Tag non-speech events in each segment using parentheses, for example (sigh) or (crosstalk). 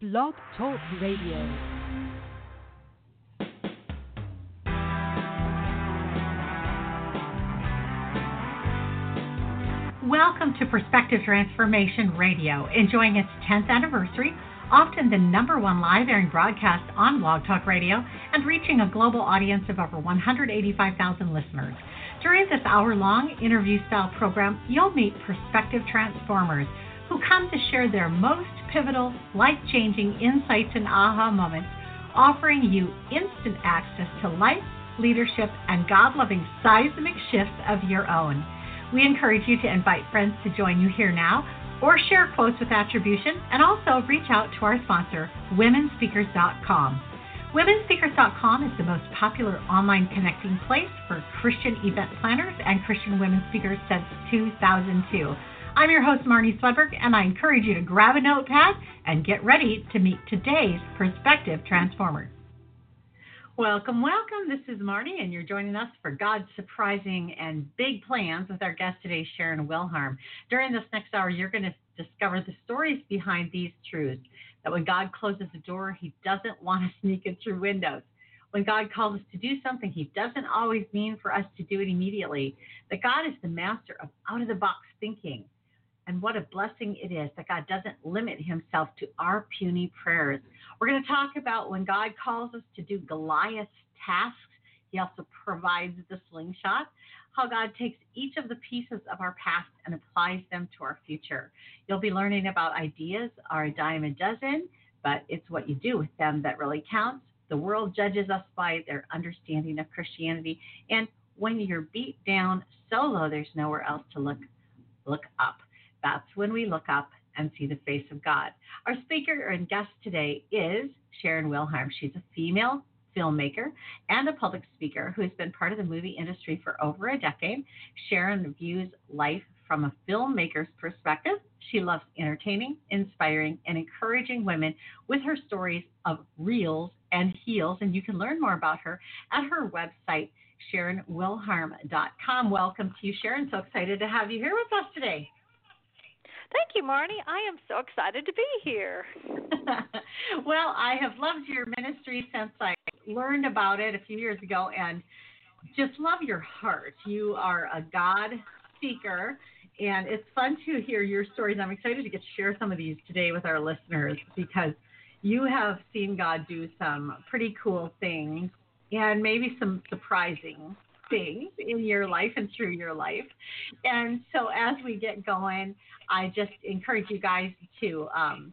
Blog Talk Radio. Welcome to Perspective Transformation Radio, enjoying its 10th anniversary, often the number one live airing broadcast on Blog Talk Radio, and reaching a global audience of over 185,000 listeners. During this hour long interview style program, you'll meet perspective transformers who come to share their most pivotal, life changing insights and aha moments, offering you instant access to life, leadership, and God loving seismic shifts of your own. We encourage you to invite friends to join you here now or share quotes with attribution and also reach out to our sponsor, womenspeakers.com. Womenspeakers.com is the most popular online connecting place for Christian event planners and Christian women speakers since 2002. I'm your host, Marnie Swedberg, and I encourage you to grab a notepad and get ready to meet today's Perspective Transformer. Welcome, welcome. This is Marnie, and you're joining us for God's surprising and big plans with our guest today, Sharon Wilharm. During this next hour, you're going to discover the stories behind these truths that when God closes a door, He doesn't want to sneak it through windows. When God calls us to do something, He doesn't always mean for us to do it immediately. That God is the master of out of the box thinking and what a blessing it is that God doesn't limit himself to our puny prayers. We're going to talk about when God calls us to do Goliath's tasks, he also provides the slingshot, how God takes each of the pieces of our past and applies them to our future. You'll be learning about ideas are a dime a dozen, but it's what you do with them that really counts. The world judges us by their understanding of Christianity, and when you're beat down so low, there's nowhere else to look. Look up. That's when we look up and see the face of God. Our speaker and guest today is Sharon Wilharm. She's a female filmmaker and a public speaker who has been part of the movie industry for over a decade. Sharon views life from a filmmaker's perspective. She loves entertaining, inspiring, and encouraging women with her stories of reels and heels. And you can learn more about her at her website, SharonWilharm.com. Welcome to you, Sharon. So excited to have you here with us today. Thank you, Marnie. I am so excited to be here. (laughs) well, I have loved your ministry since I learned about it a few years ago and just love your heart. You are a God seeker, and it's fun to hear your stories. I'm excited to get to share some of these today with our listeners because you have seen God do some pretty cool things and maybe some surprising things in your life and through your life. And so as we get going, I just encourage you guys to um,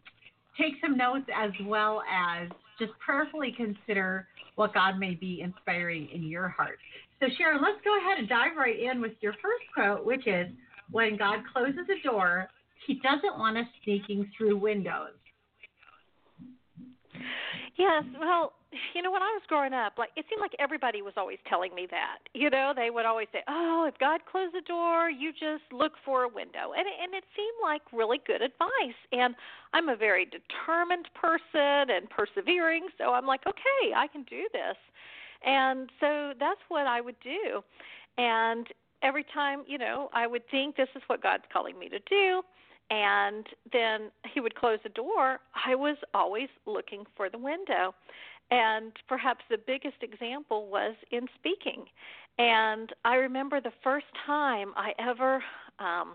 take some notes as well as just prayerfully consider what God may be inspiring in your heart. So, Sharon, let's go ahead and dive right in with your first quote, which is When God closes a door, he doesn't want us sneaking through windows. Yes, well, you know, when I was growing up, like it seemed like everybody was always telling me that. You know, they would always say, "Oh, if God closed the door, you just look for a window," and and it seemed like really good advice. And I'm a very determined person and persevering, so I'm like, "Okay, I can do this," and so that's what I would do. And every time, you know, I would think this is what God's calling me to do and then he would close the door, I was always looking for the window. And perhaps the biggest example was in speaking. And I remember the first time I ever um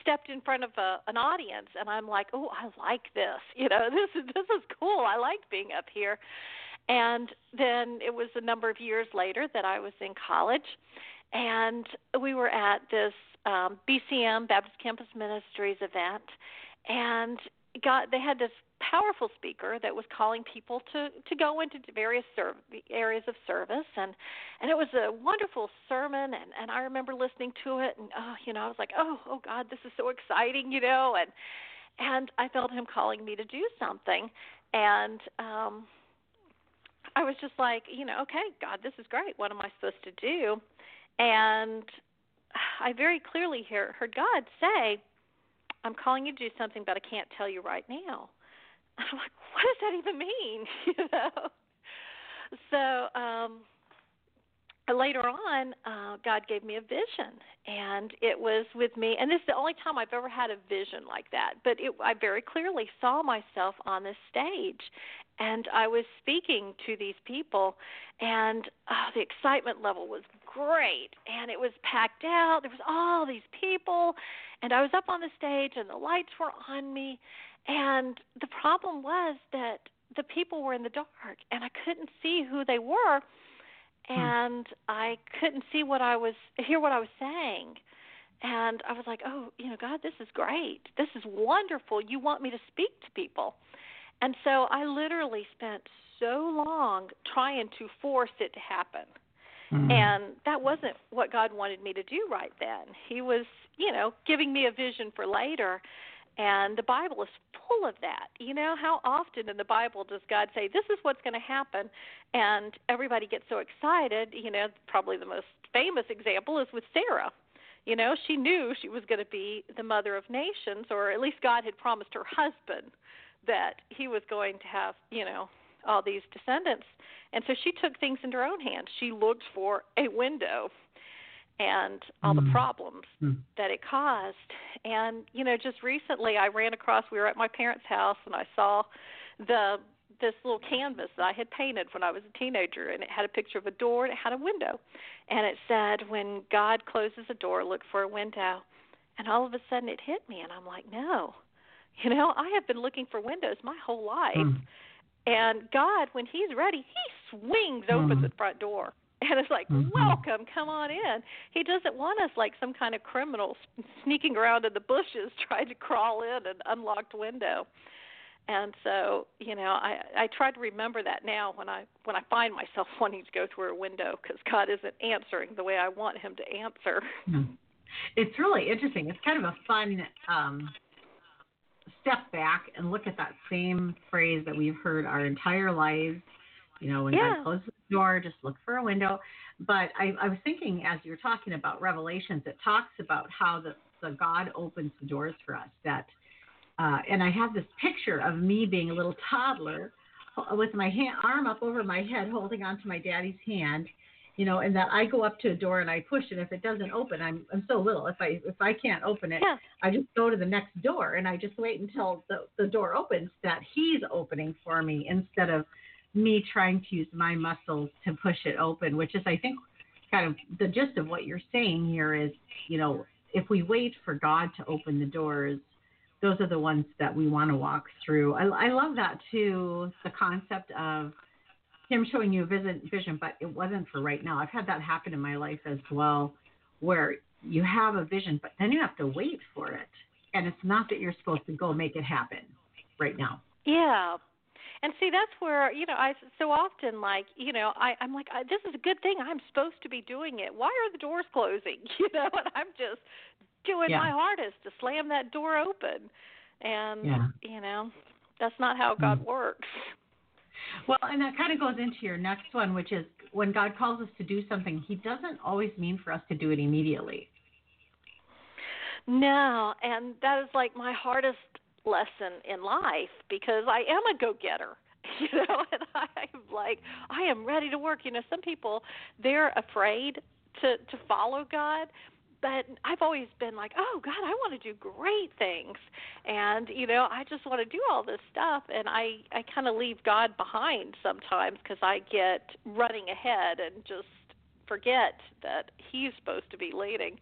stepped in front of a, an audience and I'm like, "Oh, I like this. (laughs) You know, this is this is cool. I like being up here." And then it was a number of years later that I was in college and we were at this um, BCM Baptist Campus Ministries event, and got they had this powerful speaker that was calling people to to go into various serv- areas of service and and it was a wonderful sermon and and I remember listening to it and oh you know I was like oh oh god this is so exciting you know and and I felt him calling me to do something and um I was just like you know okay god this is great. What am I supposed to do? And I very clearly hear, heard God say, I'm calling you to do something, but I can't tell you right now. (laughs) I'm like, what does that even mean? (laughs) you know. So um, later on, uh, God gave me a vision, and it was with me. And this is the only time I've ever had a vision like that. But it, I very clearly saw myself on this stage, and I was speaking to these people, and oh, the excitement level was great, and it was packed out. There was all these people, and I was up on the stage, and the lights were on me, and the problem was that the people were in the dark, and I couldn't see who they were Hmm. and I couldn't see what I was hear what I was saying. And I was like, "Oh, you know, God, this is great. This is wonderful. You want me to speak to people." And so I literally spent so long trying to force it to happen. Mm-hmm. And that wasn't what God wanted me to do right then. He was, you know, giving me a vision for later. And the Bible is full of that. You know, how often in the Bible does God say, This is what's going to happen? And everybody gets so excited. You know, probably the most famous example is with Sarah. You know, she knew she was going to be the mother of nations, or at least God had promised her husband that he was going to have, you know, all these descendants. And so she took things into her own hands. She looked for a window and all mm. the problems mm. that it caused. And you know, just recently I ran across we were at my parents' house and I saw the this little canvas that I had painted when I was a teenager and it had a picture of a door and it had a window. And it said when God closes a door, look for a window. And all of a sudden it hit me and I'm like, "No. You know, I have been looking for windows my whole life." Mm. And God, when he's ready, he swings open the front door and it's like, mm-hmm. welcome, come on in. He doesn't want us like some kind of criminal sneaking around in the bushes (laughs) trying to crawl in an unlocked window. And so, you know, I I try to remember that now when I when I find myself (laughs) wanting to go through a window because God isn't answering the way I want Him to answer. Hmm. It's really interesting. It's kind of a fun um, step back and look at that same phrase that we've heard our entire lives. You know, when yeah. God closes door, just look for a window. But I, I was thinking as you're talking about Revelations, it talks about how the, the God opens the doors for us. That, uh, and I have this picture of me being a little toddler with my hand, arm up over my head, holding onto my daddy's hand, you know, and that I go up to a door and I push it. If it doesn't open, I'm I'm so little. If I if I can't open it, yeah. I just go to the next door and I just wait until the the door opens that he's opening for me instead of me trying to use my muscles to push it open, which is, I think, kind of the gist of what you're saying here is, you know, if we wait for God to open the doors, those are the ones that we want to walk through. I, I love that too, the concept of him showing you a vision, vision, but it wasn't for right now. I've had that happen in my life as well, where you have a vision, but then you have to wait for it. And it's not that you're supposed to go make it happen right now. Yeah, and see that's where you know i so often like you know i i'm like I, this is a good thing i'm supposed to be doing it why are the doors closing (laughs) you know and i'm just doing yeah. my hardest to slam that door open and yeah. you know that's not how god mm. works well and that kind of goes into your next one which is when god calls us to do something he doesn't always mean for us to do it immediately no and that is like my hardest lesson in life because I am a go getter. (laughs) You know, and I'm like, I am ready to work. You know, some people they're afraid to to follow God, but I've always been like, oh God, I want to do great things, and you know, I just want to do all this stuff, and I I kind of leave God behind sometimes because I get running ahead and just forget that He's supposed to be leading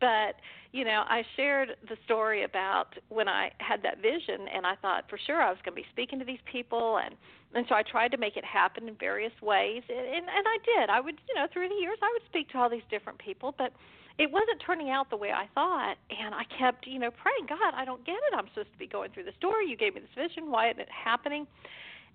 but you know i shared the story about when i had that vision and i thought for sure i was going to be speaking to these people and and so i tried to make it happen in various ways and and, and i did. I would you know through the years i would speak to all these different people but it wasn't turning out the way i thought and i kept you know praying god i don't get it. I'm supposed to be going through this door you gave me this vision. Why isn't it happening?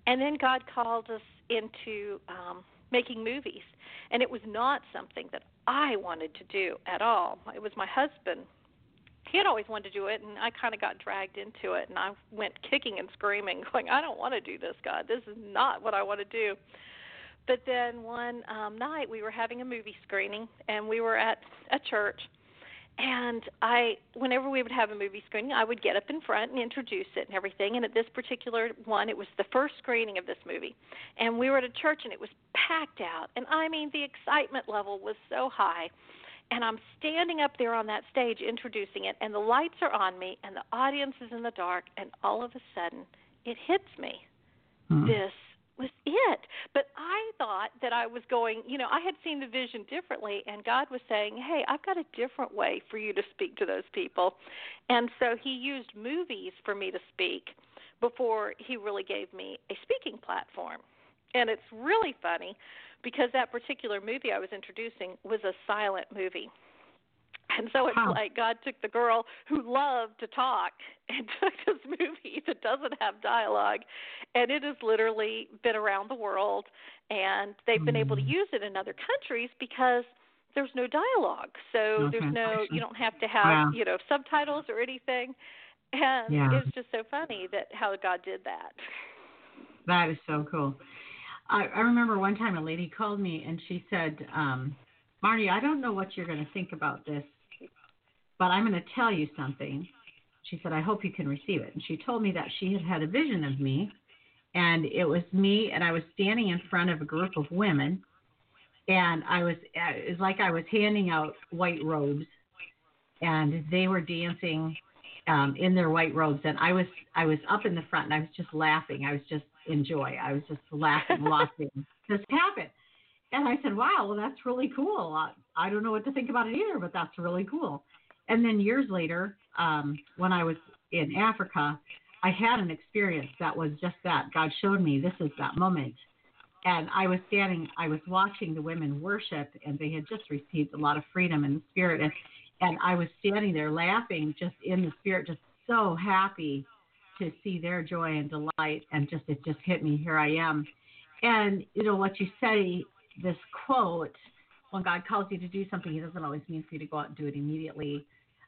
And then god called us into um making movies and it was not something that I wanted to do at all. It was my husband. He had always wanted to do it, and I kind of got dragged into it, and I went kicking and screaming, (laughs) going, "I don't want to do this, God. This is not what I want to do." But then one um, night we were having a movie screening, and we were at a church, and I, whenever we would have a movie screening, I would get up in front and introduce it and everything. And at this particular one, it was the first screening of this movie, and we were at a church and it was packed out. And I mean, the excitement level was so high. And I'm standing up there on that stage introducing it, and the lights are on me, and the audience is in the dark, and all of a sudden, it hits me. Mm-hmm. This was it. But I thought that I was going, you know, I had seen the vision differently, and God was saying, hey, I've got a different way for you to speak to those people. And so He used movies for me to speak before He really gave me a speaking platform. And it's really funny because that particular movie I was introducing was a silent movie. And so it's like God took the girl who loved to talk (laughs) and took this movie that doesn't have dialogue, and it has literally been around the world, and they've mm. been able to mm. use it in other countries because there's no dialogue. So okay. there's no, you don't have to have, wow. you know, subtitles or anything. And yeah. it's just so funny that how God did that. That is so cool. I, I remember one time a lady called me and she said, um, Marnie, I don't know what you're going to think about this, but I'm going to tell you something. She said, I hope you can receive it. And she told me that she had had a vision of me, and it was me, and I was standing in front of a group of women, and I was, it was like I was handing out white robes, and they were dancing um, in their white robes, and I was, I was up in the front, and I was just laughing. I was just in joy. I was just laughing, (laughs) laughing. This happened. And I said, wow, well, that's really cool. I, I don't know what to think about it either, but that's really cool. And then years later, um, when I was in Africa, I had an experience that was just that. God showed me this is that moment. And I was standing, I was watching the women worship, and they had just received a lot of freedom in the spirit. And, and I was standing there laughing just in the spirit, just so happy to see their joy and delight. And just, it just hit me, here I am. And, you know, what you say, this quote, when God calls you to do something, He doesn't always mean for you to go out and do it immediately.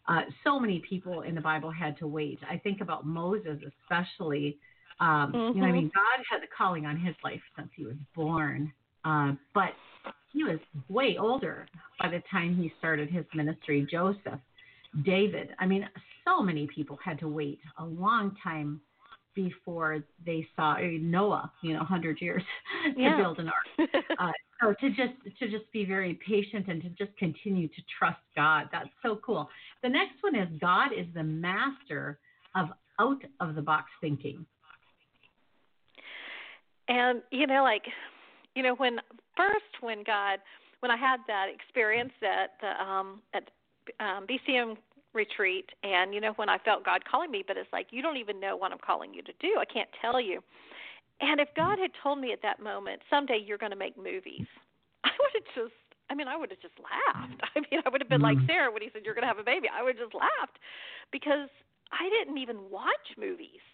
Uh, so many people in the Bible had to wait. I think about Moses especially. Um, mm-hmm. You know, I mm-hmm. mean, God had a calling on his life since he was born, uh, but he was way older by the time he started his ministry. Joseph, David. I mean, so many people had to wait a long time before they saw Noah, you know, 100 years (laughs) to yeah. build an ark. (laughs) Uh, so to just to just be very patient and to just continue to trust God. That's so cool. The next one is God is the master of out of the box thinking. And you know, like you know, when first when God when I had that experience at the um at um BCM retreat and you know when I felt God calling me, but it's like you don't even know what I'm calling you to do. I can't tell you. And if God had told me at that moment, someday you're going to make movies, (laughs) I would have just I mean, I would have just laughed. (laughs) I mean, I would have been mm-hmm. like Sarah when he said you're going to have a baby. I would have just laughed because I didn't even watch movies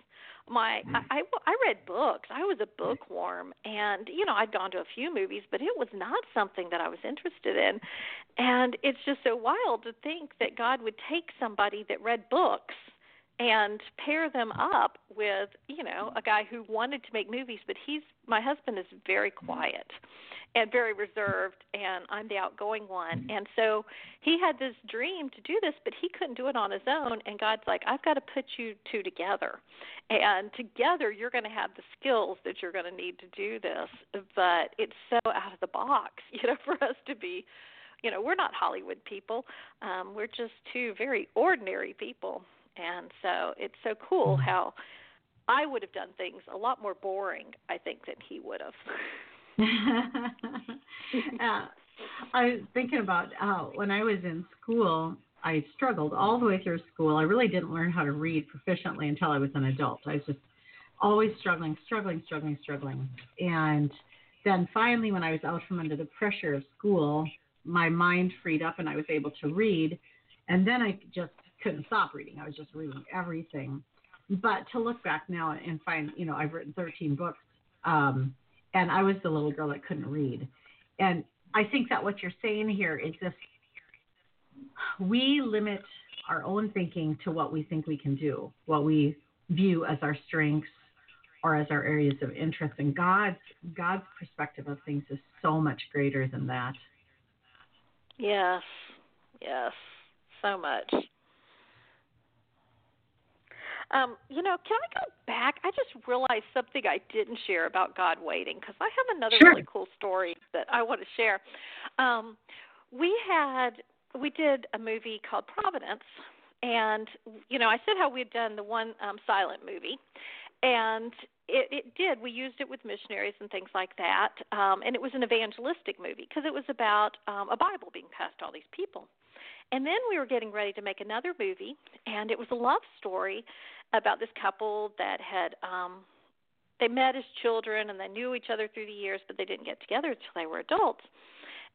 my mm-hmm. I, I I read books. I was a mm-hmm. bookworm, and you know I'd gone to a few movies, but it was not something that I was interested in. And it's just so wild to think that God would take somebody that read books and pair them up with you know a guy who wanted to make movies, but he's my husband is very quiet and very reserved and I'm the outgoing one. Mm-hmm. And so he had this dream to do this, but he couldn't do it on his own and God's like, I've got to put you two together. And together you're going to have the skills that you're going to need to do this, but it's so out of the box, (laughs) you know, for us to be you know, we're not Hollywood people. Um, we're just two very ordinary people. And so it's so cool mm-hmm. how I would have done things a lot more boring, I think, than he would have. (laughs) uh, I was thinking about uh, when I was in school, I struggled all the way through school. I really didn't learn how to read proficiently until I was an adult. I was just always struggling, struggling, struggling, struggling. And then finally, when I was out from under the pressure of school, my mind freed up and I was able to read. And then I just couldn't stop reading. I was just reading everything. But to look back now and find, you know, I've written 13 books. Um, and I was the little girl that couldn't read. And I think that what you're saying here is this we limit our own thinking to what we think we can do, what we view as our strengths or as our areas of interest. And God's God's perspective of things is so much greater than that. Yes. Yes. so much. Um, you know, can I go back? I just realized something I didn't share about God waiting because I have another sure. really cool story that I want to share. Um, we had we did a movie called Providence, and you know, I said how we had done the one um, silent movie, and it, it did. We used it with missionaries and things like that, um, and it was an evangelistic movie because it was about um, a Bible being passed to all these people. And then we were getting ready to make another movie, and it was a love story about this couple that had um they met as children and they knew each other through the years, but they didn't get together until they were adults.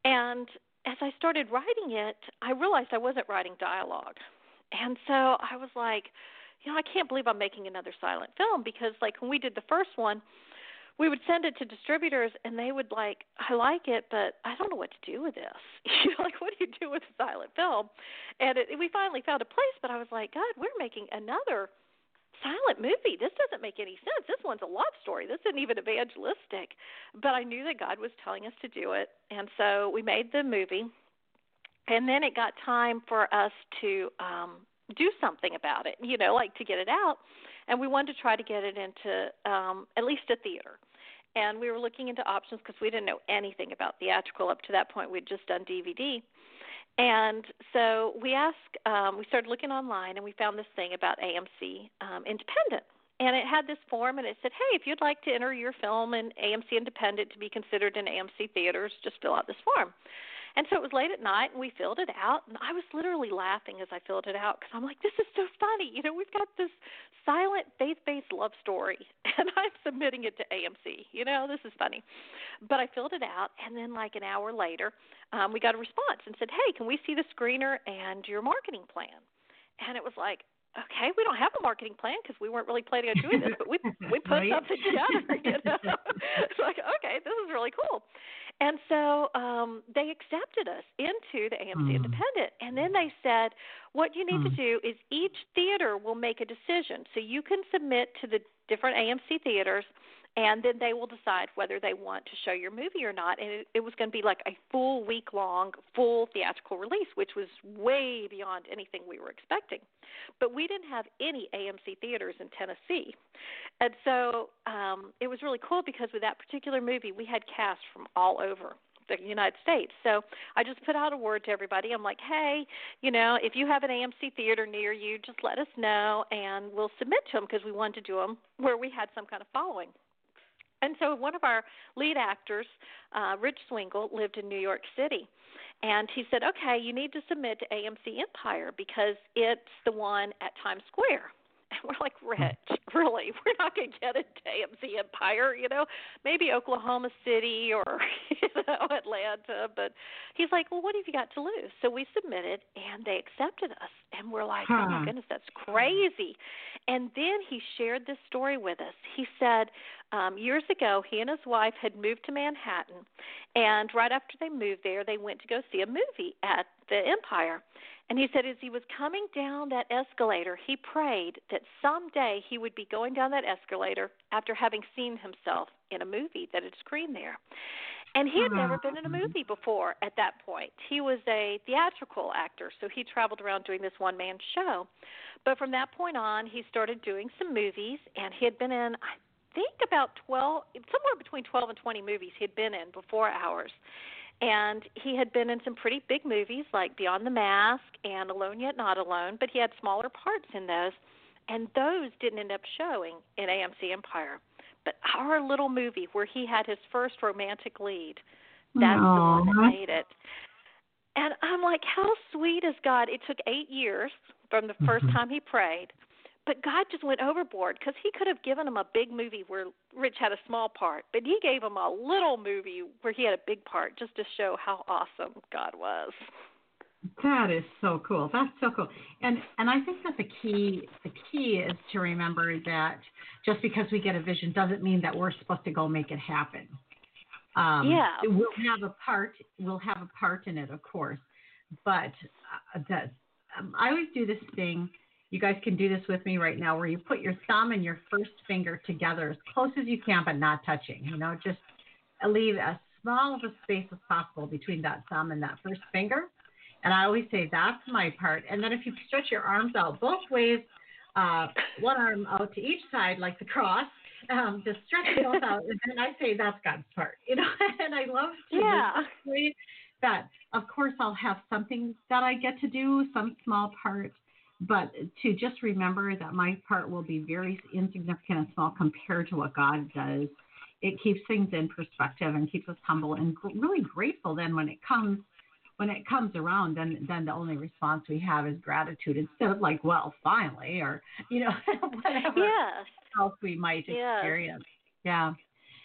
And as I started writing it, I realized I wasn't writing dialogue. And so I was like, you know, I can't believe I'm making another silent film because like when we did the first one, we would send it to distributors and they would like i like it but i don't know what to do with this (laughs) you know like what do you do with a silent film and it, we finally found a place but i was like god we're making another silent movie. This doesn't make any sense. This one's a love story. This isn't even evangelistic. But i knew that god was telling us to do it. And so we made the movie. And then it got time for us to um do something about it you know like to get it out. And we wanted to try to get it into um at least a theater. And we were looking into options because we didn't know anything about theatrical up to that point. We'd just done DVD. And so we asked, um, we started looking online, and we found this thing about AMC um, Independent. And it had this form, and it said, hey, if you'd like to enter your film in AMC Independent to be considered in AMC theaters, just fill out this form. And so it was late at night, and we filled it out, and I was literally laughing as I filled it out because I'm like, this is so funny. You know, we've got this silent faith-based love story, (laughs) and I'm submitting it to AMC. You know, this is funny. But I filled it out, and then like an hour later, um, we got a response and said, hey, can we see the screener and your marketing plan? And it was like, okay, we don't have a marketing plan because we weren't really planning on doing this, but we we (laughs) put right? something together. (laughs) You know, it's like okay, this is really cool. And so um, they accepted us into the AMC Hmm. Independent. And then they said, what you need to Hmm. do is each theater will make a decision. So you can submit to the different AMC theaters, and then they will decide whether they want to show your movie or not. And it, it was going to be like a full week long, full theatrical release, which was way beyond anything we were expecting. But we didn't have any AMC theaters in Tennessee. And so um, it was really cool because with that particular movie, we had cast from all over the United States. So I just put out a word to everybody. I'm like, hey, you know, if you have an AMC theater near you, just let us know and we'll submit to them because we wanted to do them where we had some kind of following. And so one of our lead actors, uh, Rich Swingle, lived in New York City. And he said, okay, you need to submit to AMC Empire because it's the one at Times Square. And (laughs) we're like, Rich, (laughs) really? We're not going to get it to AMC Empire, you know? Maybe Oklahoma City or, (laughs) you know, Atlanta. But he's like, well, what have you got to lose? So we submitted, and they accepted us. And we're like, oh, my goodness, that's crazy. And then he shared this story with us. He said, um, years ago, he and his wife had moved to Manhattan, and right after they moved there, they went to go see a movie at the Empire. And he said, as he was coming down that escalator, he prayed that someday he would be going down that escalator after having seen himself in a movie that had screened there. And he had never been in a mm-hmm. movie before at that point. He was a theatrical actor, so he traveled around doing this one man show. But from that point on, he started doing some movies, and he had been in, I think, about 12, somewhere between 12 and 20 movies he had been in before ours. And he had been in some pretty big movies like Beyond the Mask and Alone Yet Not Alone, but he had smaller parts in those. And those didn't end up showing in AMC Empire. But our little movie where he had his first romantic lead, that's the one that made it. And I'm like, how sweet is God? It took eight years from the 1st Mhm. (laughs) time he prayed, but God just went overboard because he could have given him a big movie where Rich had a small part, but he gave him a little movie where he had a big part just to show how awesome God was. That is so cool. That's so cool. And and I think that the key the key is to remember that just because we get a vision doesn't mean that we're supposed to go make it happen. Um, Yeah. We'll have a part. We'll have a part in it, of course. But uh, that um, I always do this thing. You guys can do this with me right now, where you put your thumb and your first finger together as close as you can, but not touching. You know, just leave as small of a space as possible between that thumb and that first finger And I always say that's my part. And then if you stretch your arms out both ways, uh, one arm out to each side like the cross, um, just stretch it both out, and then I say that's God's part, you know. (laughs) and I love to Yeah. say that. Of course, I'll have something that I get to do, some small part, but to just remember that my part will be very insignificant and small compared to what God does. It keeps things in perspective and keeps us humble and really grateful. Then when it comes when it comes around, then then the only response we have is gratitude instead of like, well, finally, or you know, (laughs) whatever Yes. else we might Yes. experience. Yeah.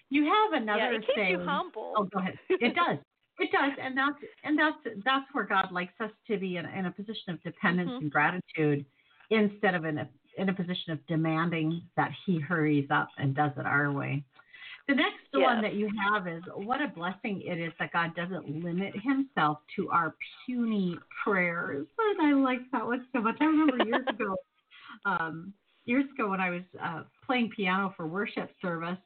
You have another yeah, it keeps you humble. Oh, go ahead. It does. It does, and that's and that's that's where God likes us to be in, in a position of dependence Mhm. and gratitude, instead of in a in a position of demanding that He hurries up and does it our way. The next one that you have is what a blessing it is that God doesn't limit Himself to our puny prayers. And I like that one so much. I remember years (laughs) ago, um, years ago when I was uh, playing piano for worship service,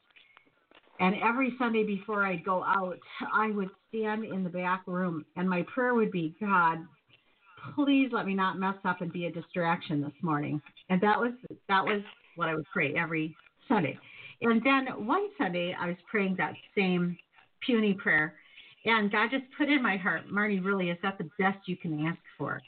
and every Sunday before I'd go out, I would stand in the back room, and my prayer would be, God, please let me not mess up and be a distraction this morning. And that was that was what I would pray every Sunday. And then one Sunday, I was praying that same puny prayer, and God just put in my heart, Marnie, really, is that the best you can ask for?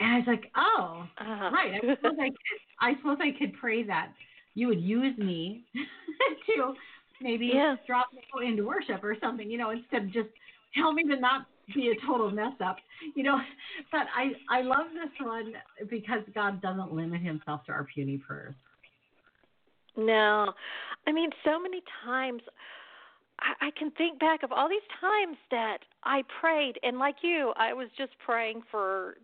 And I was like, oh, Uh-huh. right. I suppose I could. I suppose I could pray that you would use me (laughs) to maybe Yeah. drop me into worship or something, you know, instead of just help me to not be a total mess up, you know. (laughs) But I I love this one because God doesn't limit Himself to our puny prayers. No, I mean, so many times I, I can think back of all these times that I prayed, and like you, I was just praying for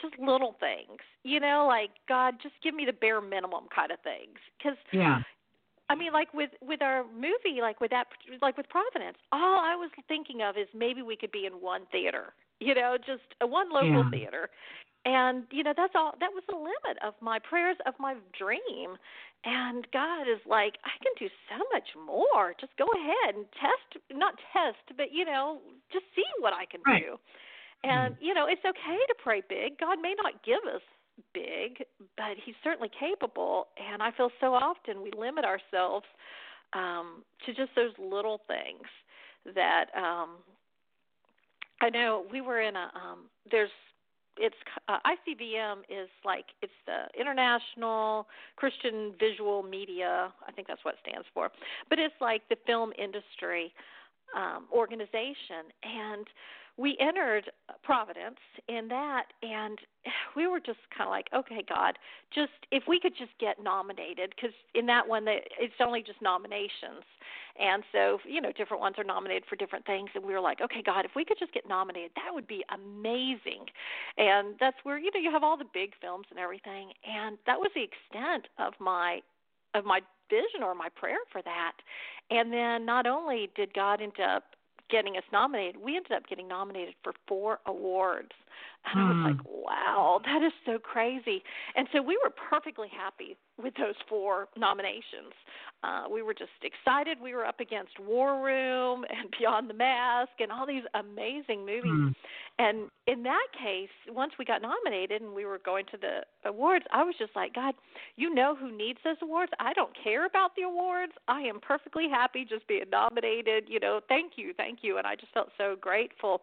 just little things, you know, like God, just give me the bare minimum kind of things. Because Yeah. I mean, like with with our movie, like with that, like with Providence, all I was thinking of is maybe we could be in one theater, you know, just uh, one local Yeah. theater, and you know that's all. That was the limit of my prayers of my dream, and God is like, I can do so much more. Just go ahead and test, not test, but you know, just see what I can Right. do. And mm. you know, it's okay to pray big. God may not give us big, but he's certainly capable. And I feel so often we limit ourselves um, to just those little things that um, I know we were in a um, there's it's uh, ICVM is like it's the International Christian Visual Media I think that's what it stands for, but it's like the film industry um, organization and we entered Providence in that, and (sighs) we were just kind of like, okay, God, just if we could just get nominated, because in that one, the, it's only just nominations, and so you know, different ones are nominated for different things, and we were like, okay, God, if we could just get nominated, that would be amazing, and that's where you know you have all the big films and everything, and that was the extent of my of my vision or my prayer for that, and then not only did God end up getting us nominated, we ended up getting nominated for four awards. And I was Hmm. like, wow, that is so crazy. And so we were perfectly happy with those four nominations. Uh, we were just excited. We were up against War Room and (laughs) Beyond the Mask and all these amazing movies. Hmm. And in that case, once we got nominated and we were going to the awards, I was just like, God, you know who needs those awards. I don't care about the awards. I am perfectly happy just being nominated. You know, thank you, thank you. And I just felt so grateful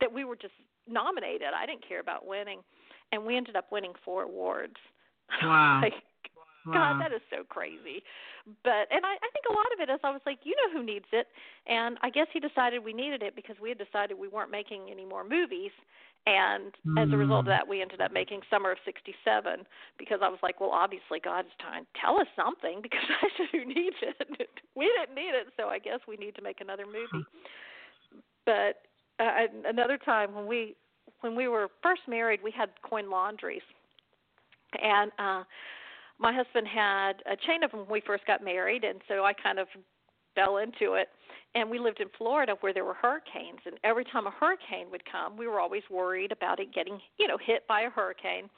that we were just nominated. I didn't care about winning, and we ended up winning four awards. (laughs) Wow. like, Wow. God, that is so crazy. But and I, I think a lot of it is I was like, you know who needs it, and I guess he decided we needed it because we had decided we weren't making any more movies. And as a result of Mm. that, we ended up making Summer of '67 because I was like, well, obviously God is trying to tell us something (laughs) because that's who needs it. (laughs) we didn't need it, so I guess we need to make another movie. But uh, another time when we when we were first married, we had coin laundries, and uh my husband had a chain of them when we first got married, and so I kind of fell into it. And we lived in Florida where there were hurricanes, and every time a hurricane would come, we were always worried about it getting, you know, hit by a hurricane.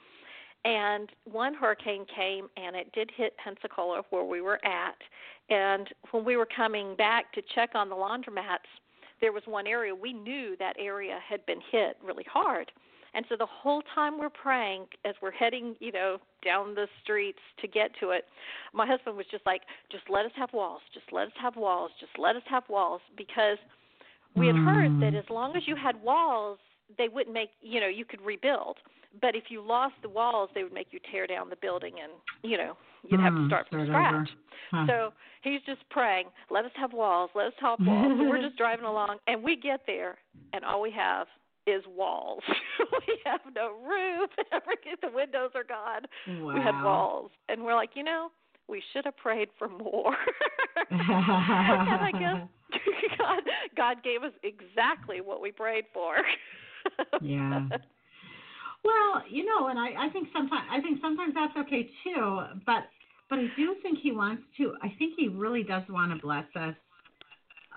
And one hurricane came, and it did hit Pensacola where we were at. And when we were coming back to check on the laundromats, there was one area we knew that area had been hit really hard. And so the whole time we're praying, as we're heading, you know, down the streets to get to it, my husband was just like, "Just let us have walls. Just let us have walls. Just let us have walls," because we had heard that Mm. as long as you had walls, they wouldn't make, you know, you could rebuild. But if you lost the walls, they would make you tear down the building, and you know, you'd have to Hmm, start from scratch. Huh. So he's just praying, let us have walls, let us have walls. so we're (laughs) just driving along, and we get there, and all we have is walls. (laughs) we have no roof. (laughs) The windows are gone. wow. We had walls, and we're like, you know, we should have prayed for more. (laughs) and I guess God, God gave us exactly what we prayed for. Yeah. Well, you know, and I, I think sometimes I think sometimes that's okay too. But but I do think he wants to. I think he really does want to bless us,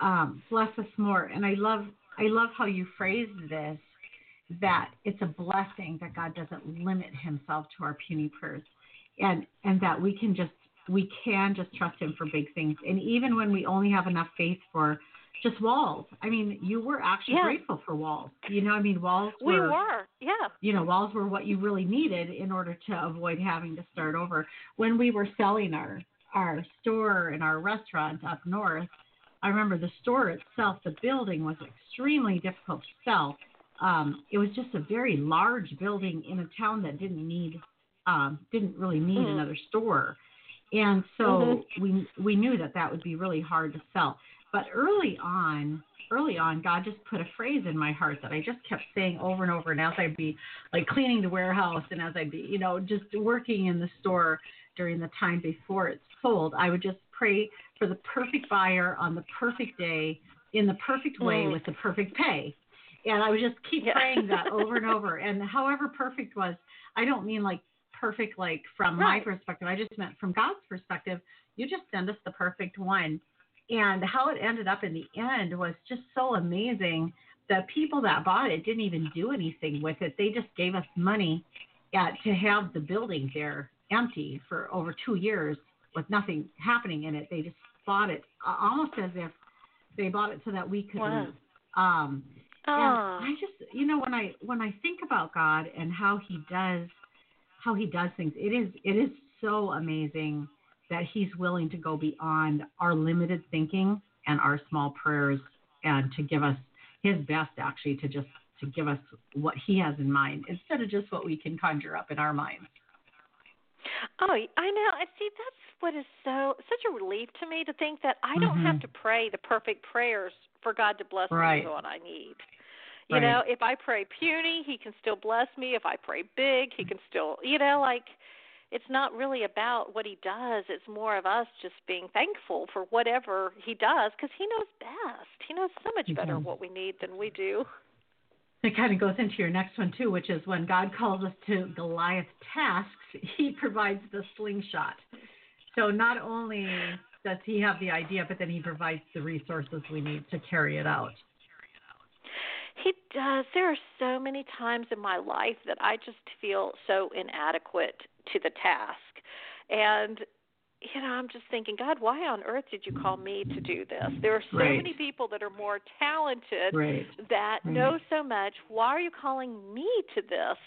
um, bless us more. And I love I love how you phrased this that it's a blessing that God doesn't limit Himself to our puny prayers, and and that we can just we can just trust Him for big things. And even when we only have enough faith for just walls. I mean, you were actually Yeah. grateful for walls. You know, I mean, walls we were were, yeah. you know, walls were what you really needed in order to avoid having to start over. When we were selling our our store and our restaurant up north, I remember the store itself, the building was extremely difficult to sell. Um, it was just a very large building in a town that didn't need um, didn't really need Mhm. another store, and so Mhm. we we knew that that would be really hard to sell. But early on, early on, God just put a phrase in my heart that I just kept saying over and over. And as I'd be like cleaning the warehouse and as I'd be, you know, just working in the store during the time before it's sold, I would just pray for the perfect buyer on the perfect day in the perfect way Mm. with the perfect pay. And I would just keep Yeah. praying that (laughs) over and over. And however perfect was, I don't mean like perfect like from my perspective. I just meant from God's perspective, you just send us the perfect one. And how it ended up in the end was just so amazing. The people that bought it didn't even do anything with it. They just gave us money at, to have the building there empty for over two years with nothing happening in it. They just bought it almost as if they bought it so that we could Wow. leave. Um, and Ah. I just, you know, when I when I think about God and how He does, how He does things, it is it is so amazing that He's willing to go beyond our limited thinking and our small prayers, and to give us His best, actually, to just to give us what He has in mind instead of just what we can conjure up in our minds. Oh, I know. I see. That's what is so such a relief to me to think that I don't have Mhm. to pray the perfect prayers for God to bless me with what I need. You Right. know, if I pray puny, He can still bless me. If I pray big, He can still. You know, like it's not really about what He does. It's more of us just being thankful for whatever He does because He knows best. He knows so much better does. what we need than we do. It kind of goes into your next one too, which is when God calls us to Goliath tasks, (laughs) He provides the slingshot. So not only does He have the idea, but then He provides the resources we need to carry it out. He does. There are so many times in my life that I just feel so inadequate to the task. And you know, I'm just thinking, God, why on earth did you call me to do this? There are so Right. many people that are more talented Right. that Right. know so much. Why are you calling me to this?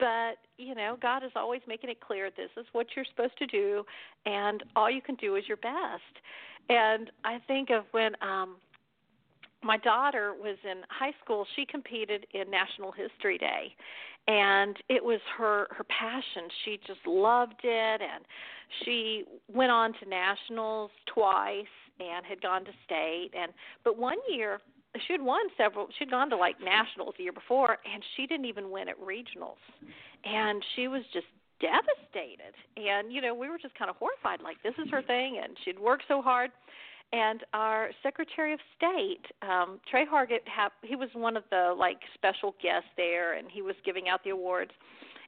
But, you know, God is always making it clear this is what you're supposed to do and all you can do is your best. And I think of when um my daughter was in high school, she competed in National History Day and it was her her passion. She just loved it and she went on to nationals twice and had gone to state and but one year she had won several she'd gone to like nationals the year before and she didn't even win at regionals. And she was just devastated. And you know we were just kind of horrified like this is her thing and she'd worked so hard and our secretary of state um Tre Hargett ha- he was one of the like special guests there and he was giving out the awards.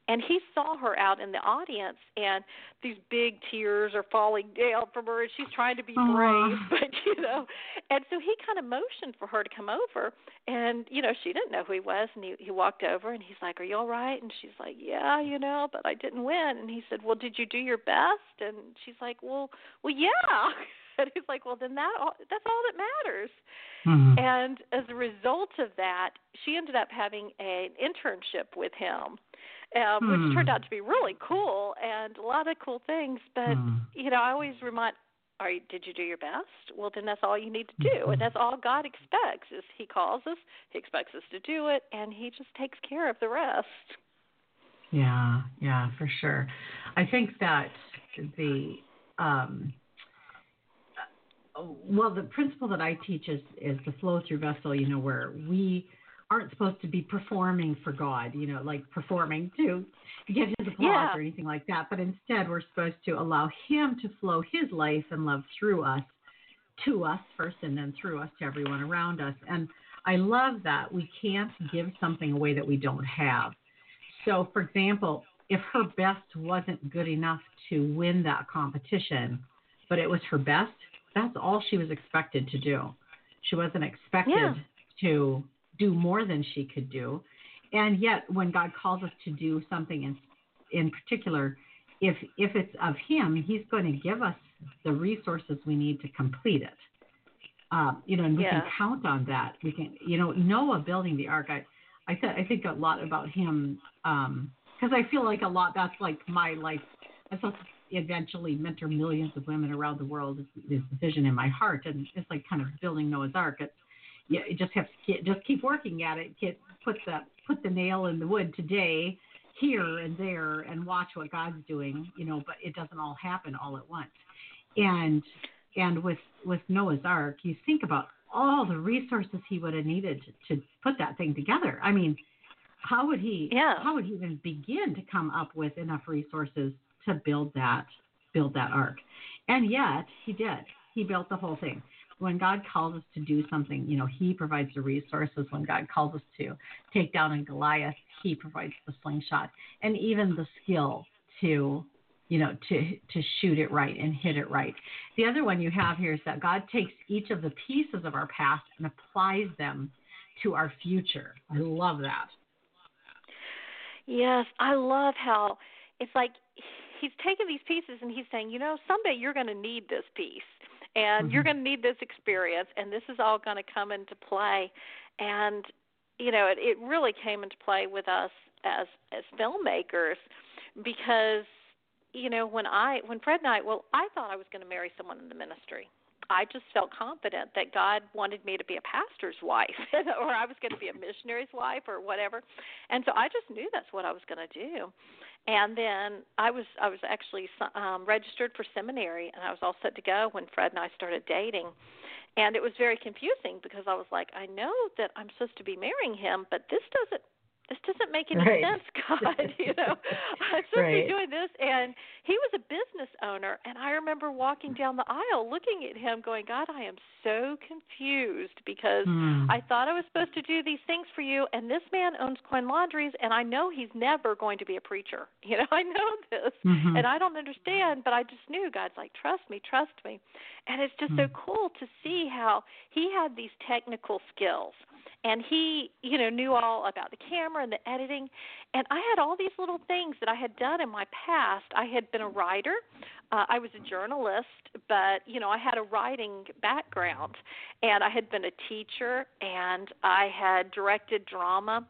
And he saw her out in the audience and these big tears are falling down from her and she's trying to be brave (laughs) but you know. And so he kind of motioned for her to come over and you know she didn't know who he was and he he walked over and he's like are you all right? And she's like yeah you know but i didn't win. And he said well did you do your best? And she's like well well yeah (laughs) and he's like, well, then that all, that's all that matters. Mhm. And as a result of that, she ended up having an internship with him, um, which Hmm. turned out to be really cool and a lot of cool things. But Hmm. you know, I always remind, are you, did you do your best? Well, then that's all you need to do, Mhm. and that's all God expects. Is He calls us, He expects us to do it, and He just takes care of the rest. Yeah, yeah, for sure. I think that the um, well, the principle that I teach is is the flow through vessel. You know, where we aren't supposed to be performing for God. You know, like performing to get His applause Yeah. or anything like that. But instead, we're supposed to allow Him to flow His life and love through us, to us first, and then through us to everyone around us. And I love that we can't give something away that we don't have. So, for example, if her best wasn't good enough to win that competition, but it was her best, that's all she was expected to do. She wasn't expected Yeah. to do more than she could do. And yet, when God calls us to do something in, in particular, if if it's of Him, He's going to give us the resources we need to complete it. Um, you know, and we Yeah. can count on that. We can, you know, Noah building the ark. I, I, th- I think a lot about him because I feel like a lot. That's like my life. To eventually mentor millions of women around the world. Is, is the vision in my heart, and it's like kind of building Noah's ark. It's, yeah, you just have to just keep working at it. Get put the put the nail in the wood today, here and there, and watch what God's doing. You know, but it doesn't all happen all at once. And and with with Noah's Ark, you think about all the resources he would have needed to, to put that thing together. I mean, how would he? Yeah. How would he even begin to come up with enough resources to build that build that ark? And yet he did. He built the whole thing. When God calls us to do something, you know, He provides the resources. When God calls us to take down a Goliath, He provides the slingshot and even the skill to you know, to to shoot it right and hit it right. The other one you have here is that God takes each of the pieces of our past and applies them to our future. I love that. Yes, I love how it's like he's taking these pieces and he's saying, you know, someday you're going to need this piece and you're Mhm. going to need this experience and this is all going to come into play. And you know, it it really came into play with us as as filmmakers because you know, when I when Fred and I, well, I thought I was going to marry someone in the ministry. I just felt confident that God wanted me to be a pastor's wife, (laughs) or I was going to be a missionary's wife, or whatever. And so I just knew that's what I was going to do. And then I was I was actually um, registered for seminary, and I was all set to go when Fred and I started dating. And it was very confusing because I was like, I know that I'm supposed to be marrying him, but this doesn't this doesn't make any Right. sense, (laughs) God. you know, I'm supposed to be doing this, and he was a business owner, and I remember walking down the aisle, looking at him, going, God, I am so confused because Hmm. I thought I was supposed to do these things for you, and this man owns coin laundries, and I know he's never going to be a preacher. (laughs) You know, I know this, Mhm. and I don't understand, but I just knew God's like, trust me, trust me, and it's just so Hmm. cool to see how he had these technical skills, and he, you know, knew all about the camera and the editing, and I had all these little things that I had done in my past. I had been a writer. Uh, I was a journalist, but you know, I had a writing background, and I had been a teacher, and I had directed drama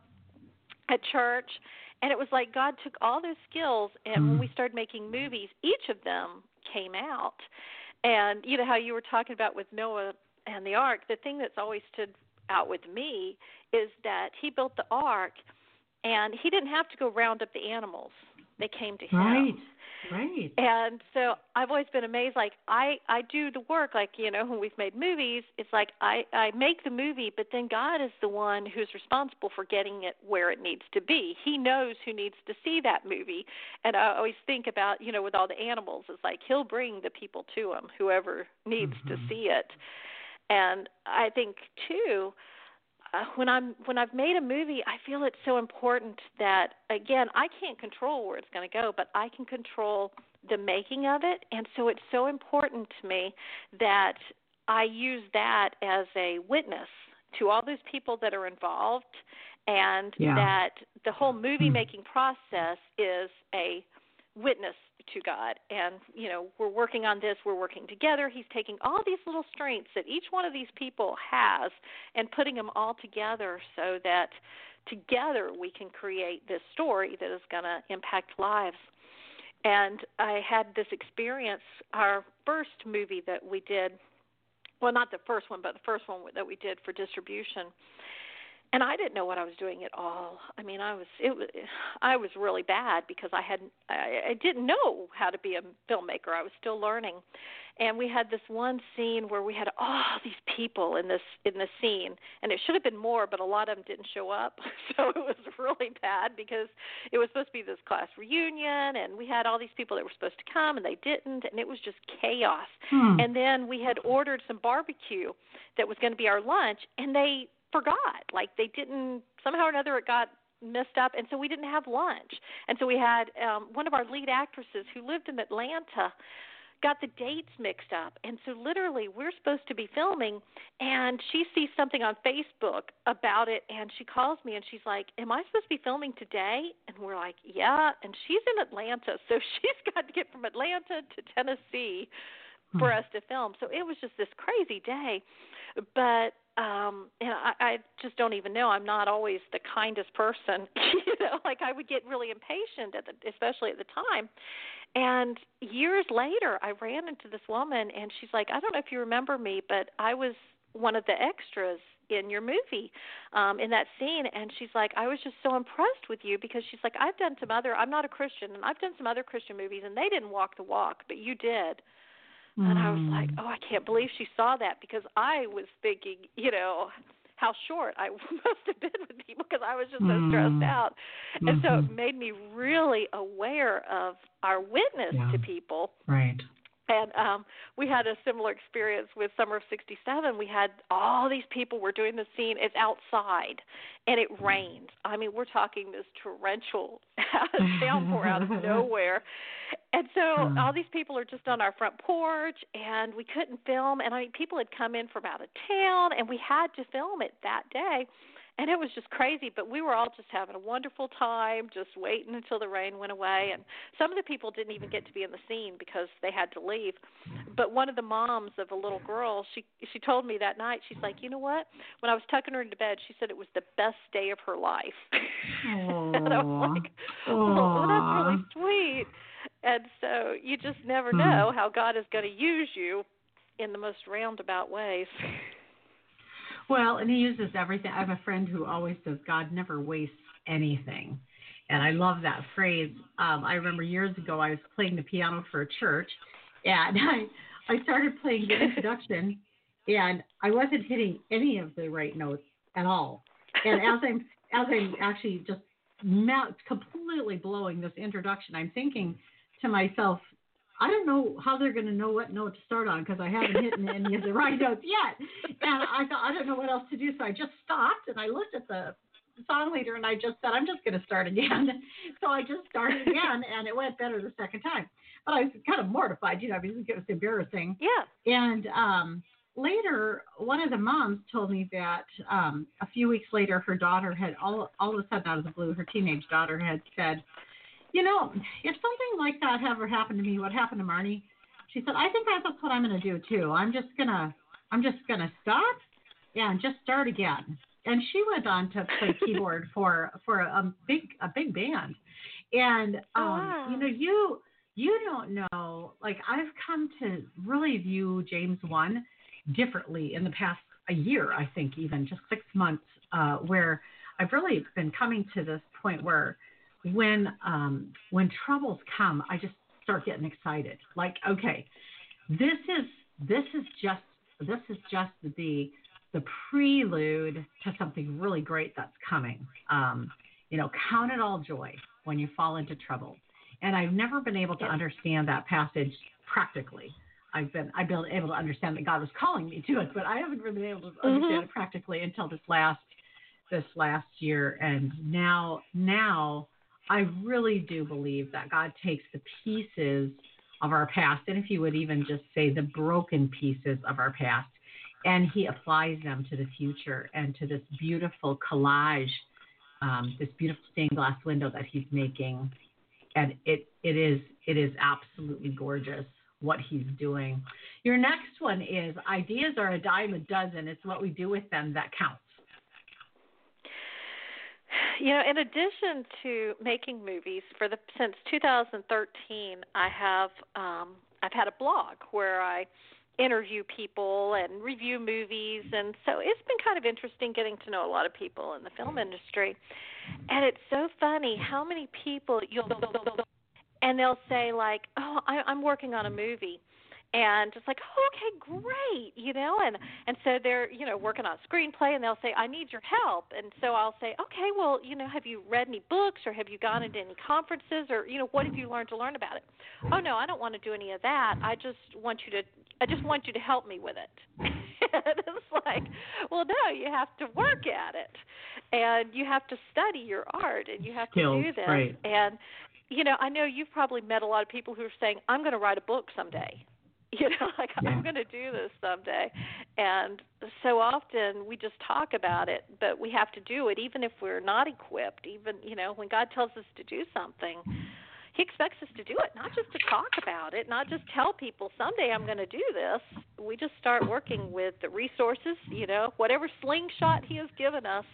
at church, and it was like God took all those skills, and when we started making movies, each of them came out. And you know how you were talking about with Noah and the ark, the thing that's always stood out with me is that he built the ark, and he didn't have to go round up the animals; they came to him. Right. Right. And so I've always been amazed. Like I, I do the work. Like you know, when we've made movies, it's like I, I make the movie, but then God is the one who's responsible for getting it where it needs to be. He knows who needs to see that movie. And I always think about, you know, with all the animals, it's like He'll bring the people to Him, whoever needs to Mhm. see it. And I think too, uh, when I'm when I've made a movie, I feel it's so important that again, I can't control where it's going to go, but I can control the making of it, and so it's so important to me that I use that as a witness to all those people that are involved, and Yeah. that the whole movie Hmm. making process is a witness to God. And, you know, we're working on this, we're working together. He's taking all these little strengths that each one of these people has and putting them all together so that together we can create this story that is going to impact lives. And I had this experience, our first movie that we did, well, not the first one, but the first one that we did for distribution and I didn't know what I was doing at all. I mean, I was it was I was really bad because I hadn't I, I didn't know how to be a filmmaker. I was still learning. And we had this one scene where we had all these people in this in the scene, and it should have been more, but a lot of them didn't show up. (laughs) So it was really bad because it was supposed to be this class reunion, and we had all these people that were supposed to come, and they didn't, and it was just chaos. Hmm. And then we had ordered some barbecue that was going to be our lunch, and they forgot. Like they didn't somehow or another it got messed up and so we didn't have lunch. And so we had um one of our lead actresses who lived in Atlanta got the dates mixed up. And so literally we're supposed to be filming and she sees something on Facebook about it and she calls me and she's like, "Am I supposed to be filming today?" And we're like, "Yeah." And she's in Atlanta, so (laughs) she's got to get from Atlanta to Tennessee for Hmm. us to film. So it was just this crazy day. But um and I, I just don't even know. I'm not always the kindest person. (laughs) you know, like I would get really impatient at the especially at the time. And years later I ran into this woman and she's like, I don't know if you remember me, but I was one of the extras in your movie um in that scene and she's like I was just so impressed with you because she's like I've done some other I'm not a Christian and I've done some other Christian movies and they didn't walk the walk but you did and I was like, Hmm. oh, I can't believe she saw that because I was thinking, you know, how short I (laughs) must have been with people because I was just so stressed Mm. out. And so Mhm. it made me really aware of our witness Yeah. to people. Right. And um we had a similar experience with Summer of 67. We had all these people were doing the scene. It's outside and it rained. I mean, we're talking this torrential (laughs) downpour out of (laughs) nowhere. And so Hmm. all these people are just on our front porch and we couldn't film and I mean people had come in from out of town and we had to film it that day. And it was just crazy, but we were all just having a wonderful time, just waiting until the rain went away. And some of the people didn't even get to be in the scene because they had to leave. But one of the moms of a little girl, she she told me that night, she's like, you know what? When I was tucking her into bed, she said it was the best day of her life. (laughs) and I was like, oh, that's really sweet. And so you just never Hmm. know how God is going to use you in the most roundabout ways. (laughs) Well, and he uses everything. I have a friend who always says God never wastes anything. And I love that phrase. Um, I remember years ago I was playing the piano for a church and (laughs) I I started playing the introduction and I wasn't hitting any of the right notes at all. And as I'm as I'm actually just completely blowing this introduction, I'm thinking to myself, I don't know how they're going to know what note to start on because I haven't hit (laughs) any of the right notes yet. And I thought, I don't know what else to do. So I just stopped and I looked at the song leader and I just said, I'm just going to start again. (laughs) So I just started again and it went better the second time. But I was kind of mortified, you know, because it was embarrassing. Yeah. And um, later, one of the moms told me that um, a few weeks later, her daughter had all all of a sudden out of the blue, her teenage daughter had said, "You know, if something like that ever happened to me, what happened to Marnie?" She said, "I think that's what I'm going to do too. I'm just gonna, I'm just gonna stop, and just start again." And she went on to play (laughs) keyboard for for a big a big band, and um, Oh, wow. you know you you don't know like I've come to really view James one differently in the past a year, I think, even just six months, uh, where I've really been coming to this point where when um, when troubles come, I just start getting excited. Like, okay, this is this is just this is just the the prelude to something really great that's coming. Um, you know, count it all joy when you fall into trouble. And I've never been able to understand that passage practically. I've been I've been able to understand that God was calling me to it, but I haven't really been able to understand it practically until this last this last year. And now now I really do believe that God takes the pieces of our past, and if you would even just say the broken pieces of our past, and He applies them to the future and to this beautiful collage, um, this beautiful stained glass window that He's making. And it, it is it is absolutely gorgeous what he's doing. Your next one is ideas are a dime a dozen. It's what we do with them that counts. You know, in addition to making movies for the since 2013, I have um, I've had a blog where I interview people and review movies and so it's been kind of interesting getting to know a lot of people in the film industry. And it's so funny how many people you'll and they'll say like oh I, i'm working on a movie and just like oh, okay great you know and and so they're you know working on a screenplay and they'll say i need your help and so i'll say okay well you know have you read any books or have you gone into any conferences or you know what have you learned to learn about it? Oh no i don't want to do any of that. I just want you to i just want you to help me with it. (laughs) And it's like well no you have to work at it and you have to study your art and you have Skills, to do this right. and you know i know you've probably met a lot of people who are saying i'm going to write a book someday (laughs) you know like yeah. i'm going to do this someday and so often we just talk about it but we have to do it even if we're not equipped even you know when god tells us to do something he expects us to do it not just to talk about it not just tell people someday i'm going to do this. We just start working with the resources you know whatever slingshot he has given us.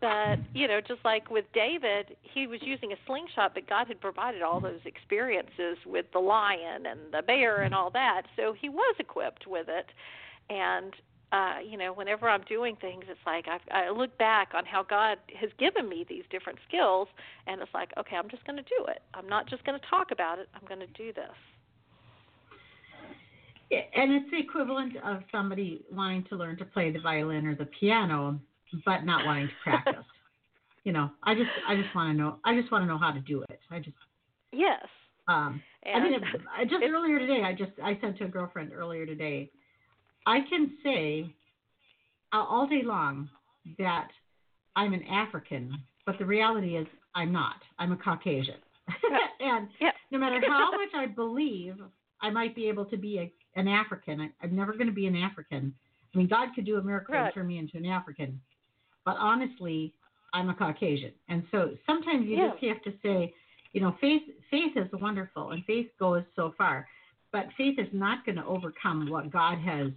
But you know just like with david he was using a slingshot but god had provided all those experiences with the lion and the bear and all that. So he was equipped with it. And uh you know whenever i'm doing things it's like i i look back on how god has given me these different skills and it's like okay i'm just going to do it i'm not just going to talk about it i'm going to do this and it's the equivalent of somebody wanting to learn to play the violin or the piano but not wanting to practice. (laughs) you know, I just I just want to know I just want to know how to do it. I just yes. Um, and I mean, I just (laughs) earlier today, I just I said to a girlfriend earlier today, I can say uh, all day long that I'm an African, but the reality is I'm not. I'm a Caucasian. (laughs) and no matter how much I believe I might be able to be a, an African, I, I'm never going to be an African. I mean, God could do a miracle right. and turn me into an African, but honestly, I'm a Caucasian, and so sometimes you yeah. just have to say, you know, faith faith is wonderful, and faith goes so far, but faith is not going to overcome what God has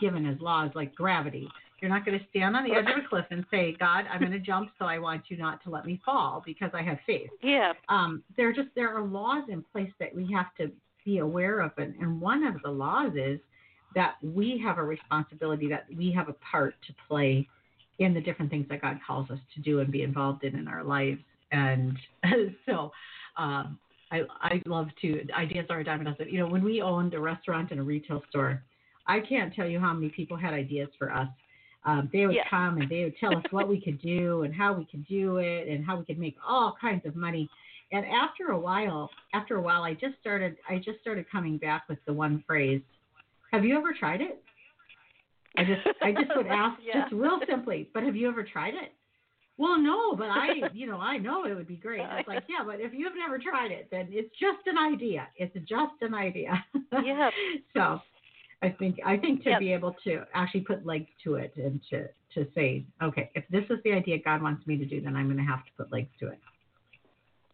given as laws, like gravity. You're not going to stand on the edge of a cliff and say, God, I'm going to jump, so I want you not to let me fall because I have faith. Yeah. Um, there just there are laws in place that we have to be aware of, and, and one of the laws is that we have a responsibility, that we have a part to play in the different things that God calls us to do and be involved in in our lives. And (laughs) so, um, I, I love to ideas are a dime a dozen. You know, when we owned a restaurant and a retail store, I can't tell you how many people had ideas for us. Um, they would Yeah. come and they would tell us what we could do and how we could do it and how we could make all kinds of money. And after a while, after a while, I just started. I just started coming back with the one phrase. Have you ever tried it? I just, I just would ask, (laughs) Yeah. just real simply. But have you ever tried it? Well, no, but I, you know, I know it would be great. I was like, yeah, but if you've never tried it, then it's just an idea. It's just an idea. Yeah. (laughs) so, I think I think to Yep. be able to actually put legs to it and to to say, okay, if this is the idea God wants me to do, then I'm going to have to put legs to it.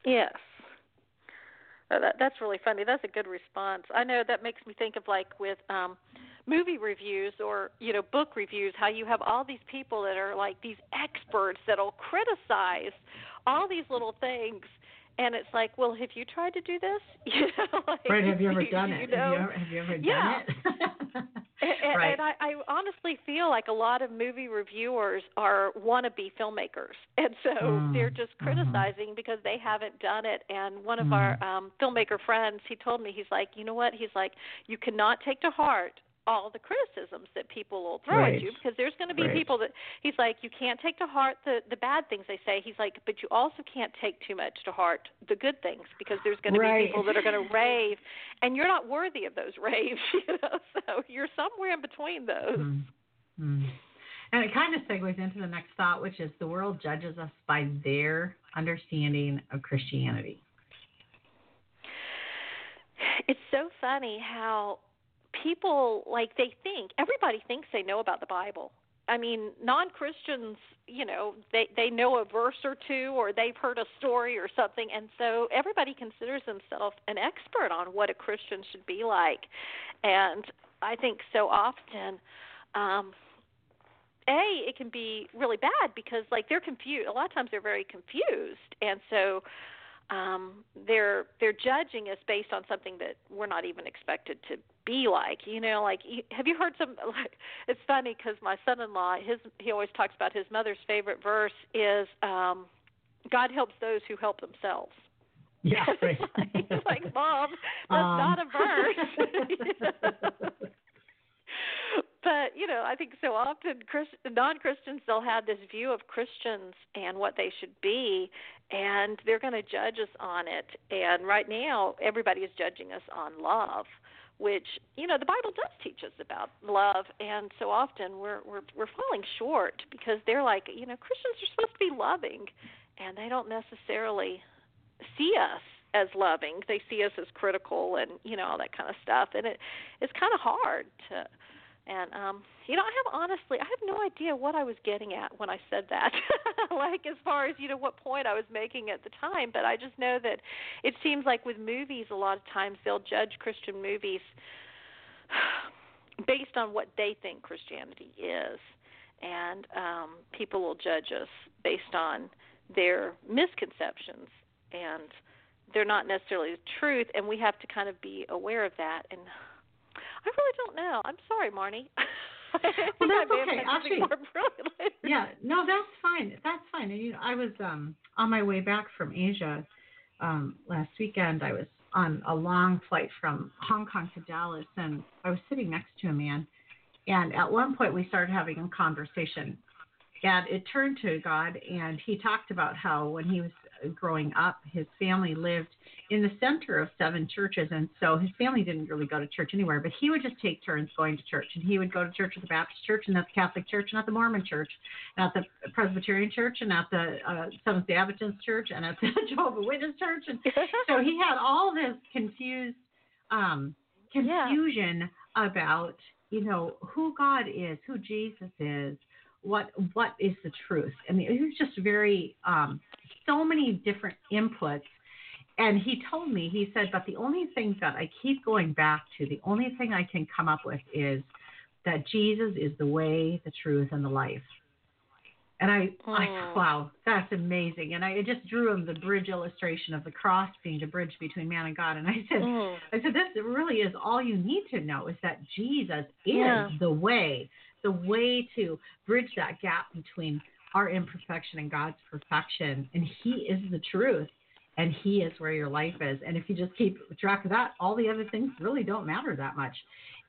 Yes. Oh, that that's really funny. That's a good response. I know that makes me think of like with um movie reviews or you know book reviews how you have all these people that are like these experts that'll criticize all these little things and it's like well have you tried to do this (laughs) you know like, Right? Have you ever (laughs) done you it? know? Have you ever, have you ever Yeah. done it? (laughs) And, and, right. and I, I honestly feel like a lot of movie reviewers are wannabe filmmakers, and so Mm, they're just mhm. criticizing because they haven't done it. And one of Mm. our um, filmmaker friends, he told me, he's like, you know what? He's like, you cannot take to heart all the criticisms that people will throw Right. at you because there's going to be Right. people that he's like you can't take to heart the the bad things they say he's like but you also can't take too much to heart the good things because there's going to Right. be people that are going to rave and you're not worthy of those raves (laughs) you know so you're somewhere in between those Mm. Mm. And it kind of segues into the next thought, which is the world judges us by their understanding of Christianity. it's so funny how people like they think everybody thinks they know about the bible I mean, non-Christians, you know, they they know a verse or two or they've heard a story or something and so everybody considers themselves an expert on what a Christian should be like. And I think so often um a it can be really bad because like they're confused a lot of times they're very confused and so um they're they're judging us based on something that we're not even expected to be like you know like have you heard some (laughs) like it's funny because my son-in-law his he always talks about his mother's favorite verse is um god helps those who help themselves yeah (laughs) right. he's like mom (laughs) that's um. not a verse but you know, I think so often Christ, non-Christians they'll have this view of Christians and what they should be, and they're going to judge us on it. And right now, everybody is judging us on love, which you know the Bible does teach us about love, and so often we're we're we're falling short because they're like, you know, Christians are supposed to be loving, and they don't necessarily see us as loving. They see us as critical and you know all that kind of stuff, and it it's kind of hard to and um, you know, I have honestly, I have no idea what I was getting at when I said that. (laughs) like as far as you know, what point I was making at the time. But I just know that it seems like with movies, a lot of times they'll judge Christian movies (sighs) based on what they think Christianity is, and um, people will judge us based on their misconceptions and they're not necessarily the truth and we have to kind of be aware of that and I really don't know. I'm sorry, Marnie. (laughs) well, that's okay. Actually, yeah, no, that's fine. That's fine. And, you know, I was um on my way back from Asia um last weekend. I was on a long flight from Hong Kong to Dallas, and I was sitting next to a man. And at one point, we started having a conversation, and it turned to God, and he talked about how when he was growing up, his family lived in the center of seven churches, and so his family didn't really go to church anywhere. But he would just take turns going to church, and he would go to church at the Baptist church, and at the Catholic church, and at the Mormon church, and at the Presbyterian church, and at the uh, Seventh Day Adventist church, and at the (laughs) Jehovah Witness church, and so he had all this confused um, confusion yeah. about you know who God is, who Jesus is, what what is the truth. I mean, it was just very um, so many different inputs. And he told me, he said, but the only thing that I keep going back to, the only thing I can come up with is that Jesus is the way, the truth, and the life. And I, mm. I wow, that's amazing. And I just drew him the bridge illustration of the cross being the bridge between man and God. And I said, mm. I said, this really is all you need to know is that Jesus is yeah. the way, the way to bridge that gap between our imperfection and God's perfection. And He is the truth. And He is where your life is. And if you just keep track of that, all the other things really don't matter that much.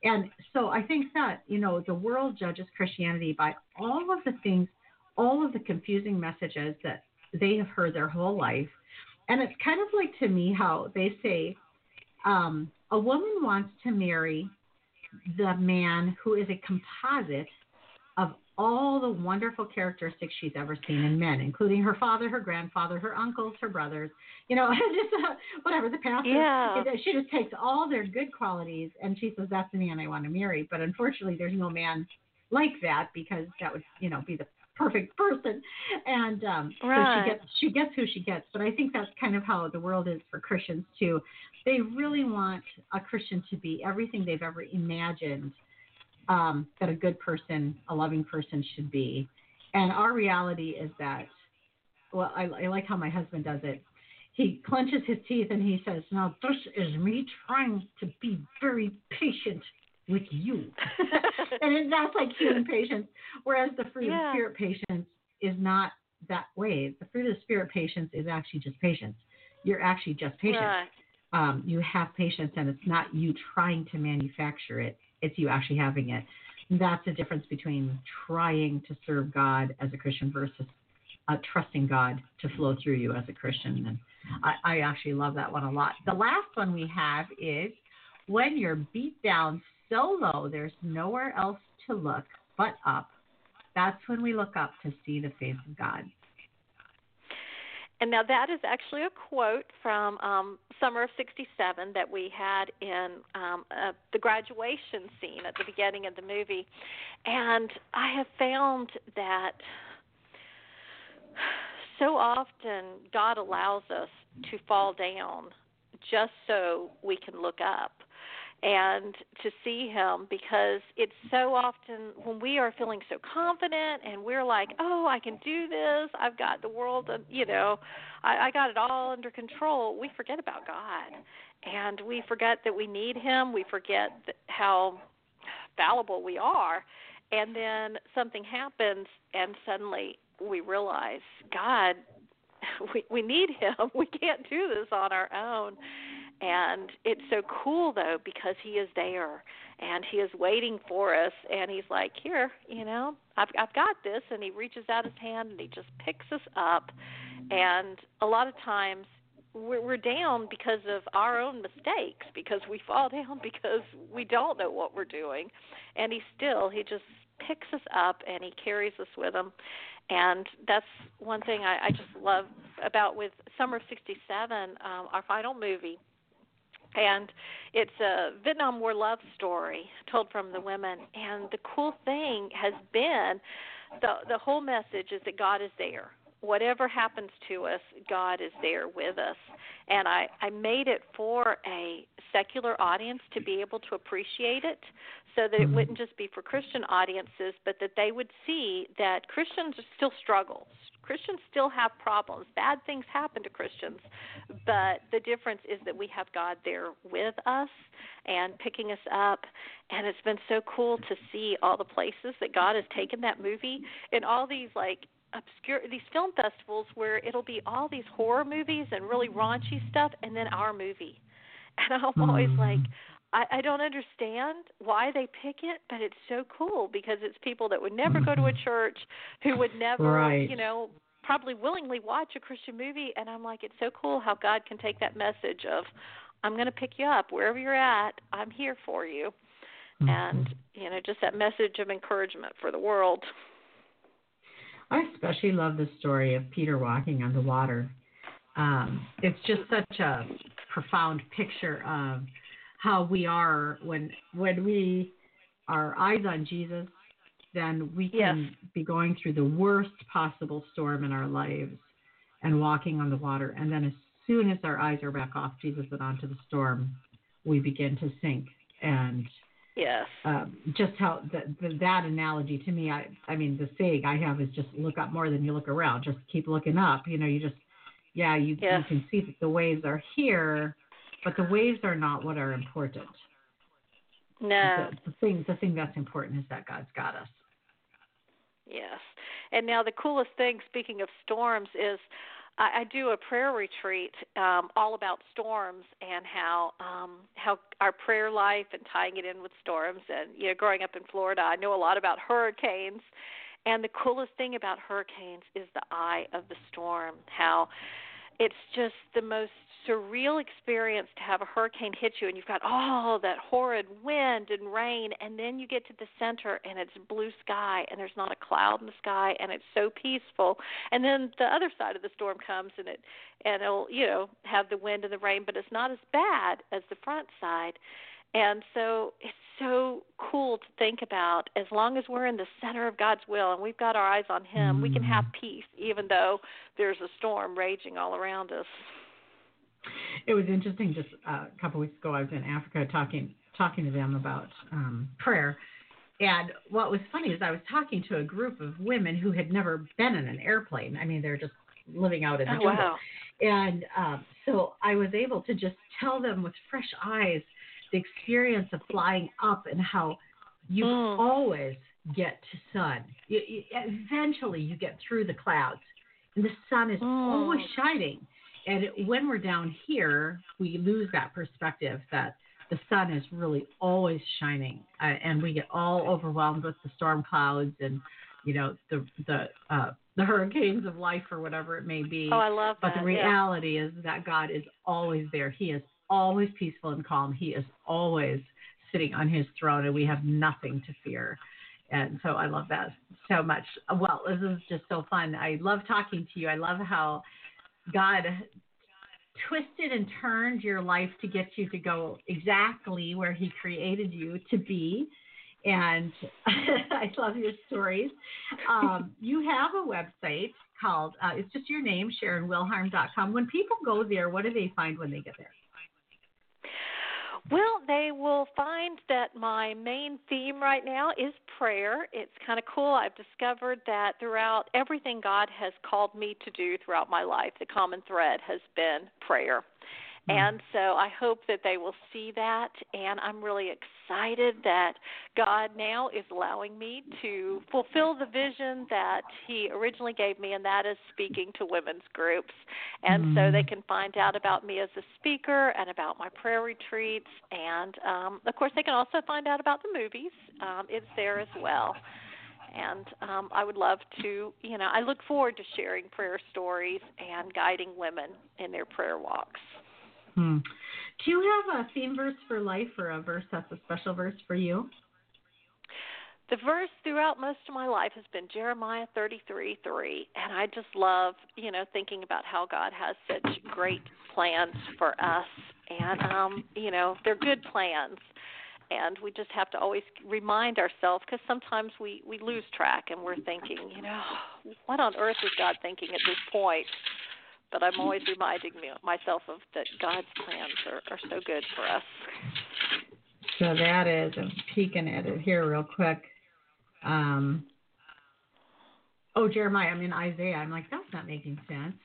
And so I think that, you know, the world judges Christianity by all of the things, all of the confusing messages that they have heard their whole life. And it's kind of like to me how they say um, a woman wants to marry the man who is a composite of all the wonderful characteristics she's ever seen in men, including her father, her grandfather, her uncles, her brothers, you know, (laughs) just uh, whatever the past. Yeah. She just takes all their good qualities and she says, that's the man I want to marry. But unfortunately, there's no man like that because that would, you know, be the perfect person. And um, right. so she gets she gets who she gets. But I think that's kind of how the world is for Christians too. They really want a Christian to be everything they've ever imagined um, that a good person, a loving person should be. And our reality is that, well, I, I like how my husband does it. He clenches his teeth and he says, Now, this is me trying to be very patient with you. (laughs) and that's like human patience. Whereas the fruit yeah. of spirit patience is not that way. The fruit of spirit patience is actually just patience. You're actually just patient. Right. Um, you have patience, and it's not you trying to manufacture it it's you actually having it. That's the difference between trying to serve God as a Christian versus uh, trusting God to flow through you as a Christian. And I, I actually love that one a lot. The last one we have is when you're beat down so low, there's nowhere else to look but up. That's when we look up to see the face of God. And now that is actually a quote from um, summer of '67 that we had in um, uh, the graduation scene at the beginning of the movie, and I have found that so often God allows us to fall down just so we can look up and to see him because it's so often when we are feeling so confident and we're like, oh, I can do this. I've got the world, you know, I, I got it all under control. We forget about God, and we forget that we need Him. We forget how fallible we are, and then something happens, and suddenly we realize, God, (laughs) we we need Him. (laughs) We can't do this on our own and it's so cool though because he is there and he is waiting for us and he's like here you know i've i've got this and he reaches out his hand and he just picks us up. And a lot of times we're, we're down because of our own mistakes because we fall (laughs) down because we don't know what we're doing. And he still he just picks us up and he carries us with him. And that's one thing I, I just love about with Summer of '67, um, our final movie and it's a Vietnam War love story told from the women. And the cool thing has been the the whole message is that God is there. Whatever happens to us, God is there with us. And I I made it for a secular audience to be able to appreciate it so that it Mm-hmm. wouldn't just be for Christian audiences, but that they would see that Christians still struggle. Christians still have problems. Bad things happen to Christians, but the difference is that we have God there with us and picking us up. And it's been so cool to see all the places that God has taken that movie and all these like obscure these film festivals where it'll be all these horror movies and really raunchy stuff and then our movie. (laughs) And I'm always Mhm. like I, I don't understand why they pick it, but it's so cool because it's people that would never go to a Mhm. church, who would never, Right. you know, probably willingly watch a Christian movie. And I'm like, it's so cool how God can take that message of, I'm going to pick you up wherever you're at. I'm here for you, Mhm. and you know, just that message of encouragement for the world. (laughs) I especially love the story of Peter walking on the water. Um, it's just such a profound picture of how we are when when we our eyes on Jesus, then we can be going through the worst possible storm in our lives and walking on the water, and then as soon as our eyes are back off Jesus and onto the storm, we begin to sink and Yes. um, just how the, the, that analogy to me, I, I mean, the saying I have is just look up more than you look around. Just keep looking up. You know, you just, yeah, you, Yes. you can see that the waves are here, but the waves are not what are important. No. The, the thing, the thing that's important is that God's got us. Yes. And now the coolest thing, speaking of storms, is I, I do a prayer retreat um, all about storms and how um, how our prayer life and tying it in with storms. And you know, growing up in Florida, I know a lot about hurricanes. And the coolest thing about hurricanes is the eye of the storm. How it's just the most surreal experience to have a hurricane hit you and you've got all that horrid wind and rain and then you get to the center and it's blue sky and there's not a cloud in the sky and it's so peaceful. And then the other side of the storm comes and it and it'll you know have the wind and the rain but it's not as bad as the front side and so it's so cool to think about as long as we're in the center of God's will and we've got our eyes on him we can have peace even though there's a storm raging all around us It was interesting. Just uh, a couple weeks ago, I was in Africa talking talking to them about um, prayer. And what was funny is I was talking to a group of women who had never been in an airplane. I mean, they're just living out in the oh jungle. wow And um, so I was able to just tell them with fresh eyes the experience of flying up and how you Mm. always get to sun. You, you, eventually, you get through the clouds, and the sun is Mm. always shining. And when we're down here, we lose that perspective that the sun is really always shining, uh, and we get all overwhelmed with the storm clouds and you know the the uh, the hurricanes of life or whatever it may be. oh I love that. But the yeah. reality is that God is always there. He is always peaceful and calm. He is always sitting on his throne, and we have nothing to fear. And so I love that so much. Well, this is just so fun. I love talking to you. I love how God twisted and turned your life to get you to go exactly where He created you to be. And (laughs) I love your stories. Um, you have a website called, uh, it's just your name, SharonWilharm.com. When people go there, what do they find when they get there? Well, they will find that my main theme right now is prayer. It's kind of cool. I've discovered that throughout everything God has called me to do throughout my life, the common thread has been prayer. Mm. And so I hope that they will see that. And I'm really excited that God now is allowing me to fulfill the vision that He originally gave me, and that is speaking to women's groups. And mm. so they mm. can find out about me as a speaker and about my prayer retreats. And um, of course, they can also find out about the movies, um, it's there as well and um, I would love to, you know, I look forward to sharing prayer stories and guiding women in their prayer walks. Hmm. Do you have a theme verse for life or a verse that's a special verse for you? The verse throughout most of my life has been Jeremiah 33 3. And I just love, you know, thinking about how God has such great plans for us. And, um, you know, they're good plans. And we just have to always remind ourselves because sometimes we, we lose track and we're thinking, you know, what on earth is God thinking at this point? But I'm always (laughs) reminding me, myself of that God's plans are, are so good for us. So that is, I'm peeking at it here real quick. Um, oh, Jeremiah, I mean Isaiah. I'm like, that's not making sense.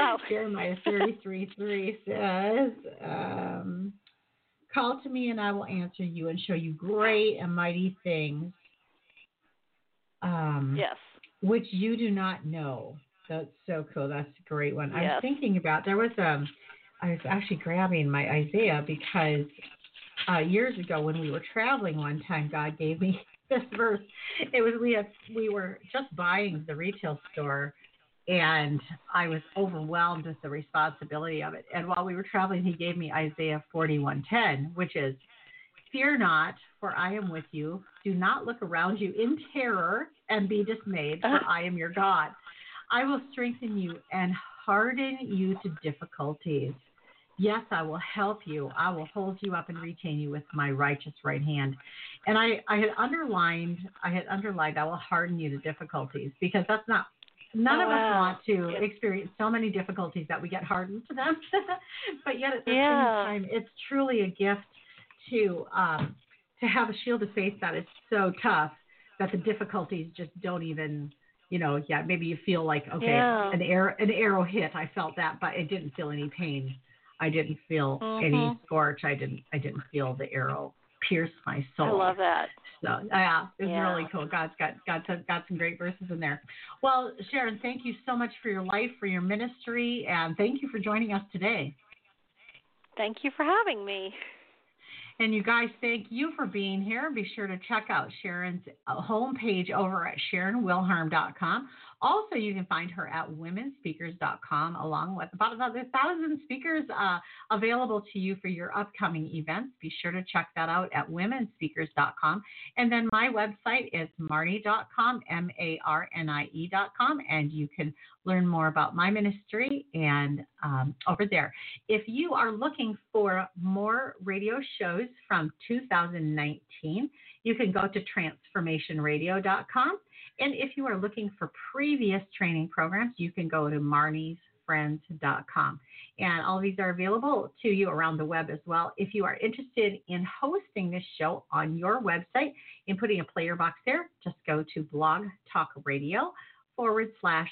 oh. (laughs) Jeremiah 33 3 says, um, Call to me and I will answer you and show you great and mighty things. Um, yes. Which you do not know. That's so cool. That's a great one. Yes. I was thinking about there was um I was actually grabbing my Isaiah because uh years ago when we were traveling one time God gave me (laughs) this verse. It was we had we were just buying the retail store and I was overwhelmed with the responsibility of it. And while we were traveling he gave me Isaiah 41:10, which is Fear not, for I am with you. Do not look around you in terror and be dismayed, for uh-huh. I am your God. I will strengthen you and harden you to difficulties. Yes, I will help you. I will hold you up and retain you with my righteous right hand. And I, I had underlined, I had underlined, I will harden you to difficulties because that's not, none oh, of us want to experience so many difficulties that we get hardened to them. (laughs) but yet at the yeah. same time, it's truly a gift to, um, to have a shield of faith that is so tough that the difficulties just don't even you know, yeah, maybe you feel like okay, yeah. an arrow an arrow hit. I felt that, but it didn't feel any pain. I didn't feel mm-hmm. any scorch. I didn't I didn't feel the arrow pierce my soul. I love that. So yeah, it's yeah. really cool. God's got got to, got some great verses in there. Well, Sharon, thank you so much for your life, for your ministry, and thank you for joining us today. Thank you for having me. And you guys, thank you for being here. Be sure to check out Sharon's homepage over at SharonWilharm.com. Also, you can find her at womenspeakers.com, along with about another thousand speakers uh, available to you for your upcoming events. Be sure to check that out at womenspeakers.com. And then my website is marnie.com, M A R N I E.com, and you can learn more about my ministry and um, over there. If you are looking for more radio shows from 2019, you can go to transformationradio.com. And if you are looking for previous training programs, you can go to marniesfriends.com. And all these are available to you around the web as well. If you are interested in hosting this show on your website and putting a player box there, just go to Blog Talk Radio forward slash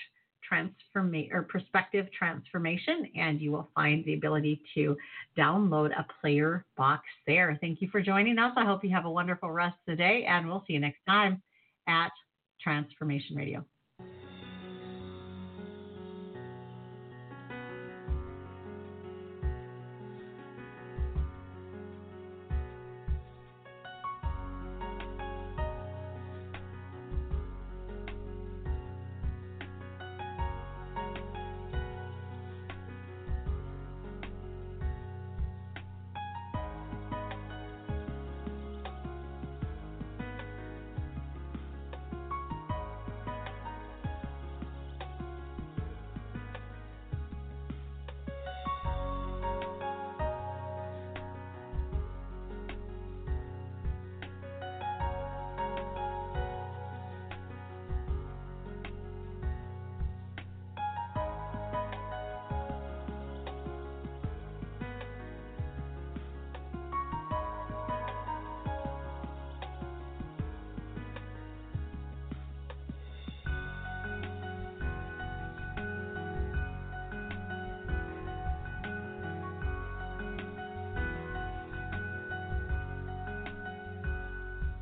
transformation or perspective transformation, and you will find the ability to download a player box there. Thank you for joining us. I hope you have a wonderful rest of the day, and we'll see you next time at Transformation Radio.